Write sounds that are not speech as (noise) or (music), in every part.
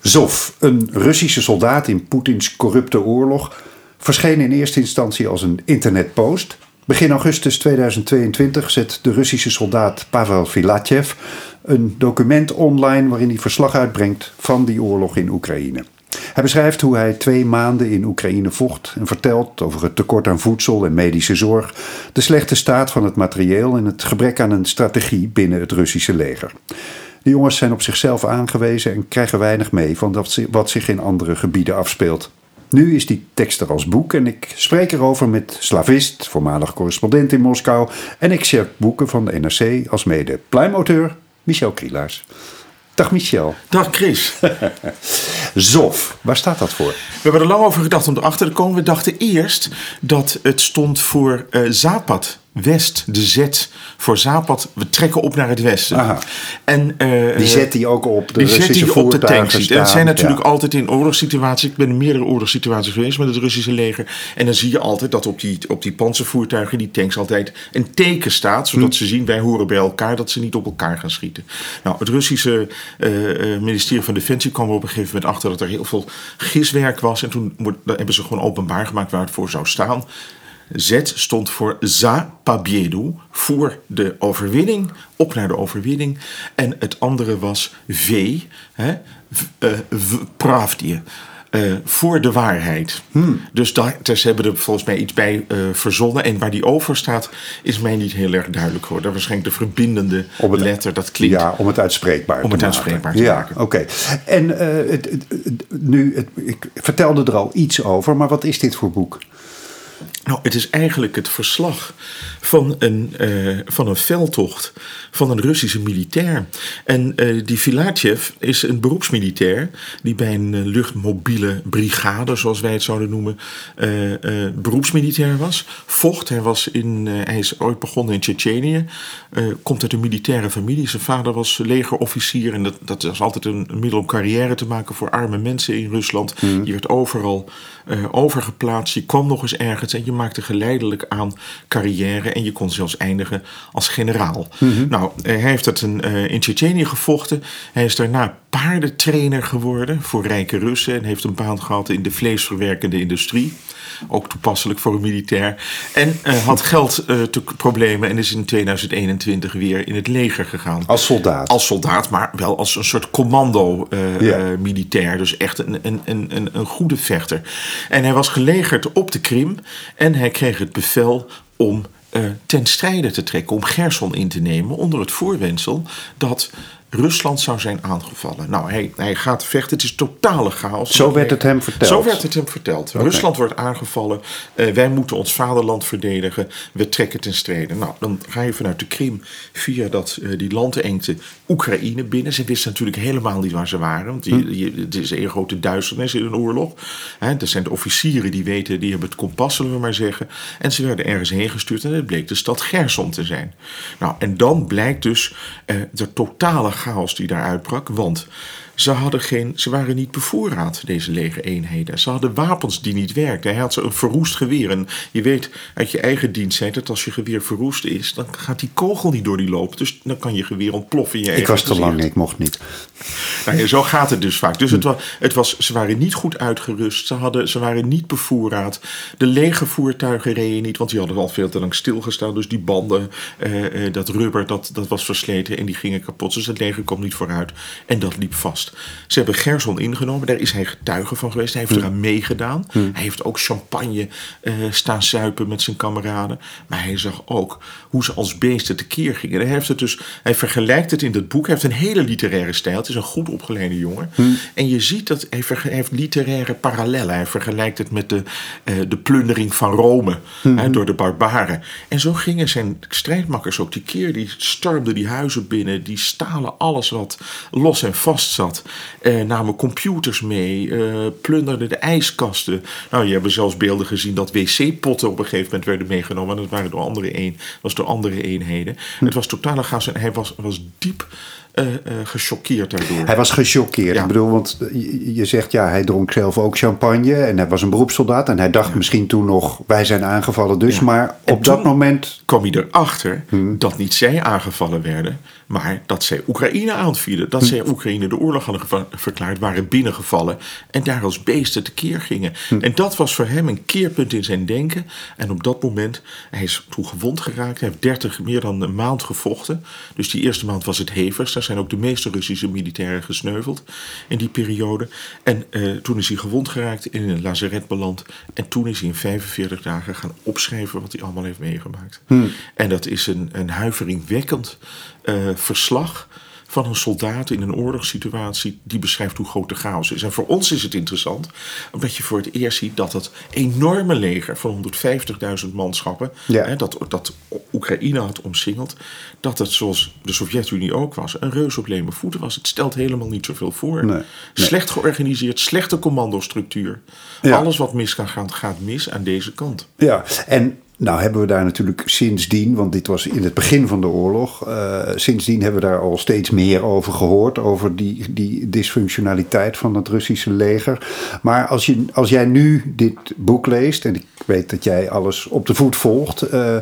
Zov, een Russische soldaat in Poetins corrupte oorlog, verscheen in eerste instantie als een internetpost. Begin augustus 2022 zet de Russische soldaat Pavel Filatjev een document online waarin hij verslag uitbrengt van die oorlog in Oekraïne. Hij beschrijft hoe hij twee maanden in Oekraïne vocht en vertelt over het tekort aan voedsel en medische zorg, de slechte staat van het materieel en het gebrek aan een strategie binnen het Russische leger. De jongens zijn op zichzelf aangewezen en krijgen weinig mee van wat zich in andere gebieden afspeelt. Nu is die tekst er als boek en ik spreek erover met slavist, voormalig correspondent in Moskou en expert boeken van de NRC als mede pluimauteur Michel Krielaars. Dag Michel. Dag Chris. (laughs) ZOF, waar staat dat voor? We hebben er lang over gedacht om erachter te komen. We dachten eerst dat het stond voor uh, Zapad West, de Z voor Zapad. We trekken op naar het westen. Aha. En, uh, die zet die ook op de die Russische zet die op de tanks. Het zijn natuurlijk altijd in oorlogssituaties. Ik ben in meerdere oorlogssituaties geweest met het Russische leger. En dan zie je altijd dat op die, op die panzervoertuigen, die tanks, altijd een teken staat. Zodat hm. ze zien, wij horen bij elkaar, dat ze niet op elkaar gaan schieten. Nou, het Russische uh, ministerie van Defensie kwam er op een gegeven moment achter dat er heel veel giswerk was. En toen hebben ze gewoon openbaar gemaakt waar het voor zou staan. Z stond voor Za Pabiedu, voor de overwinning, op naar de overwinning. En het andere was V, hè, uh, Pravdje. Uh, voor de waarheid. Hmm. Dus daar, dus ze hebben er volgens mij iets bij uh, verzonnen. En waar die over staat, is mij niet heel erg duidelijk geworden. Waarschijnlijk de verbindende het, letter, dat klinkt. Ja, om het uitspreekbaar om te het uitspreekbaar te ja, maken. oké. En uh, het, het, nu, ik vertelde er al iets over, maar wat is dit voor boek? Nou, het is eigenlijk het verslag van een, uh, van een veldtocht van een Russische militair. En uh, die Filatjev is een beroepsmilitair die bij een uh, luchtmobiele brigade, zoals wij het zouden noemen, beroepsmilitair was. Vocht, hij, was in, hij is ooit begonnen in Tsjetsjenië, komt uit een militaire familie. Zijn vader was legerofficier en dat, dat was altijd een, middel om carrière te maken voor arme mensen in Rusland. Mm. Je werd overal overgeplaatst, je kwam nog eens ergens en je maakte geleidelijk aan carrière en je kon zelfs eindigen als generaal. Mhm. Nou, hij heeft het een, uh, in Tsjetsjenië gevochten. Hij is daarna paardentrainer geworden voor rijke Russen en heeft een baan gehad in de vleesverwerkende industrie. Ook toepasselijk voor een militair. En uh, had (laughs) geldproblemen uh, en is in 2021 weer in het leger gegaan. Als soldaat? Als soldaat, maar wel als een soort commando-militair. Uh, Dus echt een, een, een, een goede vechter. En hij was gelegerd op de Krim. En hij kreeg het bevel om uh, ten strijde te trekken, om Gerson in te nemen, onder het voorwendsel dat Rusland zou zijn aangevallen. Nou, hij, hij gaat vechten. Het is totale chaos. Zo werd het hem verteld. Zo werd het hem verteld. Rusland wordt aangevallen. Uh, wij moeten ons vaderland verdedigen. We trekken ten strijde. Nou, dan ga je vanuit de Krim via dat, uh, die landengte Oekraïne binnen. Ze wisten natuurlijk helemaal niet waar ze waren. Want die, hm. het is een grote duisternis in een oorlog. Hè, er zijn de officieren die weten, die hebben het kompas, zullen we maar zeggen. En ze werden ergens heen gestuurd en het bleek de stad Gerson te zijn. Nou, en dan blijkt dus uh, de totale chaos die daar uitbrak. Want ze, hadden geen, ze waren niet bevoorraad, deze legereenheden. Ze hadden wapens die niet werkten. Hij had ze een verroest geweer. En je weet uit je eigen dienst dat als je geweer verroest is, dan gaat die kogel niet door die loop. Dus dan kan je geweer ontploffen in je Ik was te lang, ik mocht niet. Nou ja, zo gaat het dus vaak. Dus het was, het was, ze waren niet goed uitgerust. Ze, hadden, ze waren niet bevoorraad. De legervoertuigen reden niet, want die hadden al veel te lang stilgestaan. Dus die banden, eh, eh, dat rubber, dat, dat was versleten en die gingen kapot. Dus het leger kwam niet vooruit. En dat liep vast. Ze hebben Gerson ingenomen, daar is hij getuige van geweest. Hij heeft eraan meegedaan. Hij heeft ook champagne uh, staan zuipen met zijn kameraden. Maar hij zag ook hoe ze als beesten tekeer gingen. Hij, heeft het dus, hij vergelijkt het in dat boek. Hij heeft een hele literaire stijl. Het is een goed opgeleide jongen. Hm. En je ziet dat hij, heeft literaire parallellen. Hij vergelijkt het met de, uh, de plundering van Rome hè, door de barbaren. En zo gingen zijn strijdmakkers ook die keer. Die stormden die huizen binnen. Die stalen alles wat los en vast zat. Eh, namen computers mee, eh, plunderden de ijskasten. Nou, je hebt zelfs beelden gezien dat wc-potten op een gegeven moment werden meegenomen. En dat waren door andere, een, was door andere eenheden. Hm. Het was totale chaos en hij was, was diep uh, gechoqueerd daardoor. Hij was gechoqueerd. Ik bedoel, want je, zegt ja, hij dronk zelf ook champagne en hij was een beroepssoldaat en hij dacht misschien toen nog wij zijn aangevallen dus, maar op dat moment kwam hij erachter hmm. dat niet zij aangevallen werden, maar dat zij Oekraïne aanvielen. Dat hm. zij Oekraïne de oorlog hadden verklaard, waren binnengevallen en daar als beesten tekeer gingen. Hm. En dat was voor hem een keerpunt in zijn denken. En op dat moment, hij is toen gewond geraakt. Hij heeft 30, meer dan een maand gevochten. Dus die eerste maand was het hevigst. Daar zijn ook de meeste Russische militairen gesneuveld in die periode. En eh, toen is hij gewond geraakt, in een lazaret beland. En toen is hij in 45 dagen gaan opschrijven wat hij allemaal heeft meegemaakt. Hm. En dat is een, een huiveringwekkend uh, verslag van een soldaat in een oorlogssituatie die beschrijft hoe groot de chaos is. En voor ons is het interessant, omdat je voor het eerst ziet dat het enorme leger van 150.000 manschappen, hè, dat, dat Oekraïne had omsingeld, dat het zoals de Sovjet-Unie ook was, een reus op leme voeten was. Het stelt helemaal niet zoveel voor. Nee, Slecht georganiseerd, slechte commandostructuur. Alles wat mis kan gaan, gaat mis aan deze kant. Ja, en nou hebben we daar natuurlijk sindsdien, want dit was in het begin van de oorlog, uh, sindsdien hebben we daar al steeds meer over gehoord, over die, die dysfunctionaliteit van het Russische leger. Maar als, je, als jij nu dit boek leest, en ik weet dat jij alles op de voet volgt, uh,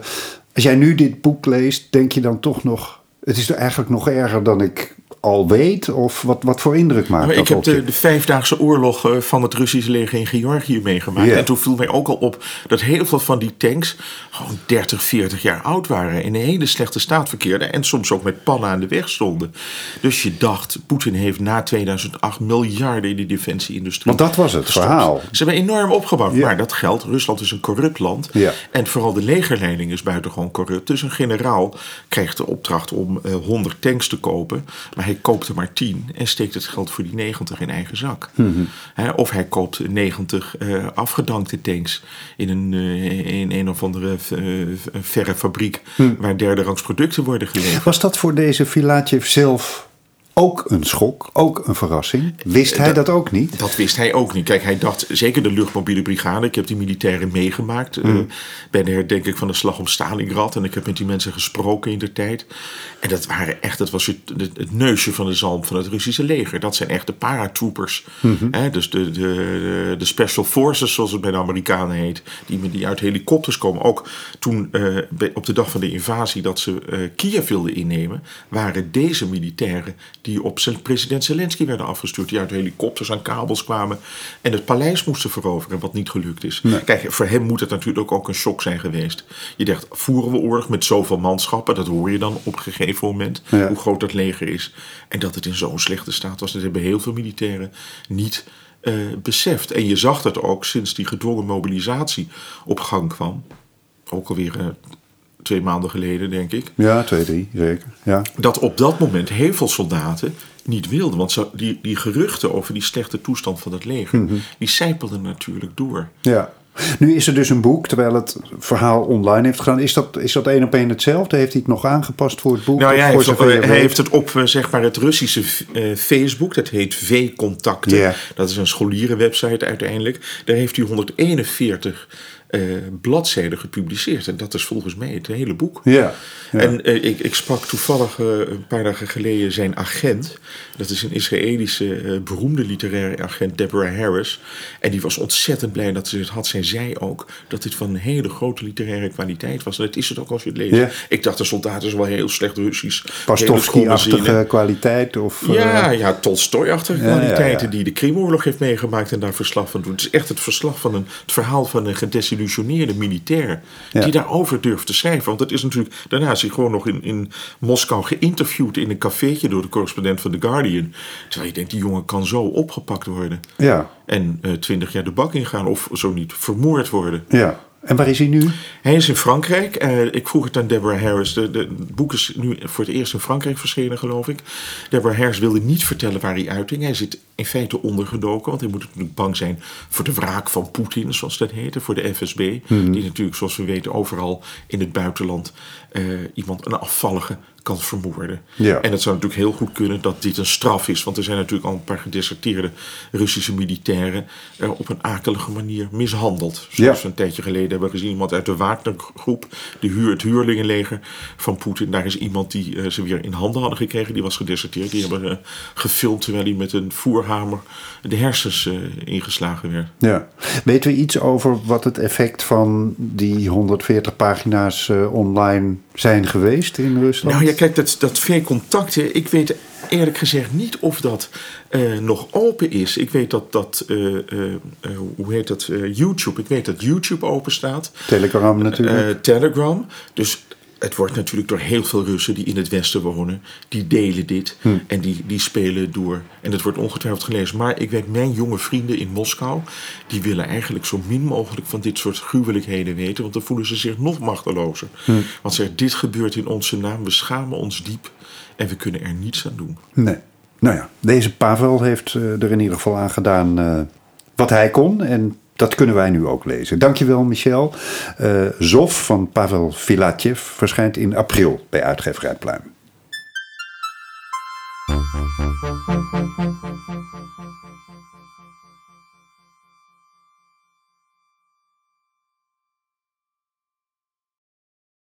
als jij nu dit boek leest, denk je dan toch nog, het is eigenlijk nog erger dan ik al weet? Of wat, wat voor indruk maakt maar dat Ik heb de, de, Vijfdaagse Oorlog eh, van het Russische leger in Georgië meegemaakt. En toen viel mij ook al op dat heel veel van die tanks gewoon 30, 40 jaar oud waren. In een hele slechte staat verkeerden. En soms ook met pannen aan de weg stonden. Dus je dacht, Poetin heeft na 2008 miljarden in de defensieindustrie. Want dat was het verhaal. Ze hebben enorm opgebouwd. Maar dat geldt. Rusland is een corrupt land. En vooral de legerleiding is buitengewoon corrupt. Dus een generaal krijgt de opdracht om uh, eh, 100 tanks te kopen. Maar hij koopt er maar 10 en steekt het geld voor die 90 in eigen zak. Mm of hij koopt 90 uh, eh, afgedankte tanks in een, uh, in een of andere uh, verre fabriek hm. waar derde rangs producten worden geleverd. Was dat voor deze Filatjev zelf ook een schok, ook een verrassing. Wist hij dat, ook niet? Dat wist hij ook niet. Kijk, hij dacht, zeker de luchtmobiele brigade, ik heb die militairen meegemaakt mm. uh, bij de herdenking van de slag om Stalingrad. En ik heb met die mensen gesproken in de tijd. En dat waren echt, dat was het, het, neusje van de zalm van het Russische leger. Dat zijn echt de paratroopers. Mm dus de, de, de special forces, zoals het bij de Amerikanen heet. Die, die uit helikopters komen. Ook toen uh, op de dag van de invasie dat ze uh, Kiev wilden innemen, waren deze militairen die op president Zelensky werden afgestuurd. Die uit helikopters aan kabels kwamen en het paleis moesten veroveren, wat niet gelukt is. Kijk, voor hem moet het natuurlijk ook een shock zijn geweest. Je dacht, voeren we oorlog met zoveel manschappen? Dat hoor je dan op een gegeven moment, hoe groot dat leger is. En dat het in zo'n slechte staat was, dat hebben heel veel militairen niet uh, beseft. En je zag dat ook sinds die gedwongen mobilisatie op gang kwam. Ook alweer uh, twee maanden geleden, denk ik. Ja, twee, drie, zeker. Ja. Dat op dat moment heel veel soldaten niet wilden. Want die, die geruchten over die slechte toestand van het leger, mm die sijpelden natuurlijk door. Ja. Nu is er dus een boek, terwijl het verhaal online heeft gedaan. Is dat, is dat één op één hetzelfde? Heeft hij het nog aangepast voor het boek? Nou ja, hij heeft, hij heeft het op eh, zeg maar, het Russische uh, Facebook. Dat heet V-contacten. Dat is een scholierenwebsite uiteindelijk. Daar heeft hij 141 uh, bladzijden gepubliceerd. En dat is volgens mij het hele boek. Ja, En uh, ik, ik sprak toevallig uh, een paar dagen geleden zijn agent. Dat is een Israëlische beroemde literaire agent, Deborah Harris. En die was ontzettend blij dat ze het had. Zij zei ook dat dit van een hele grote literaire kwaliteit was. En dat is het ook als je het leest. Ja. Ik dacht, de soldaten is wel heel slecht Russisch. Pastovsky-achtige kwaliteit? Of, ja, ja Tolstoy-achtige kwaliteiten die de Krimoorlog heeft meegemaakt en daar verslag van doen. Het is echt het verslag van een, het verhaal van een gedesillusioneerde gedesillusioneerde militair. Die daarover durft te schrijven. Want dat is natuurlijk. Daarna is hij gewoon nog in, in Moskou geïnterviewd in een cafeetje door de correspondent van The Guardian. Terwijl je denkt, die jongen kan zo opgepakt worden. Ja. En eh, twintig jaar de bak ingaan of zo niet vermoord worden. Ja. En waar is hij nu? Hij is in Frankrijk. Uh, ik vroeg het aan Deborah Harris. De, de, het boek is nu voor het eerst in Frankrijk verschenen, geloof ik. Deborah Harris wilde niet vertellen waar hij uitging. Hij zit in feite ondergedoken, want hij moet natuurlijk bang zijn voor de wraak van Poetin, zoals dat heette, voor de FSB. Mhm. Die natuurlijk, zoals we weten, overal in het buitenland uh, iemand, een afvallige kan vermoorden. Ja. En het zou natuurlijk heel goed kunnen dat dit een straf is. Want er zijn natuurlijk al een paar gedeserteerde Russische militairen er op een akelige manier mishandeld. Zoals Ja. we een tijdje geleden hebben gezien. Iemand uit de Wagner-groep, de huur, het huurlingenleger van Poetin. Daar is iemand die eh, ze weer in handen hadden gekregen. Die was gedeserteerd. Die hebben eh, gefilmd terwijl hij met een voerhamer de hersens eh, ingeslagen werd. Ja. Weten we iets over wat het effect van die 140 pagina's eh, online zijn geweest in Rusland? Nou ja, kijk, dat, dat V-contacten, ik weet eerlijk gezegd niet of dat eh, nog open is. Ik weet dat, dat hoe heet dat, YouTube, ik weet dat YouTube open staat. Telegram natuurlijk. Telegram. Dus het wordt natuurlijk door heel veel Russen die in het Westen wonen, die delen dit en die, die spelen door. En het wordt ongetwijfeld gelezen. Maar ik weet, mijn jonge vrienden in Moskou, die willen eigenlijk zo min mogelijk van dit soort gruwelijkheden weten, want dan voelen ze zich nog machtelozer. Want ze zeggen, dit gebeurt in onze naam, we schamen ons diep en we kunnen er niets aan doen. Nee. Nou ja, deze Pavel heeft eh, er in ieder geval aan gedaan eh, wat hij kon. En dat kunnen wij nu ook lezen. Dankjewel, Michel. Eh Zof van Pavel Filatjev verschijnt in april bij uitgeverij Pluim.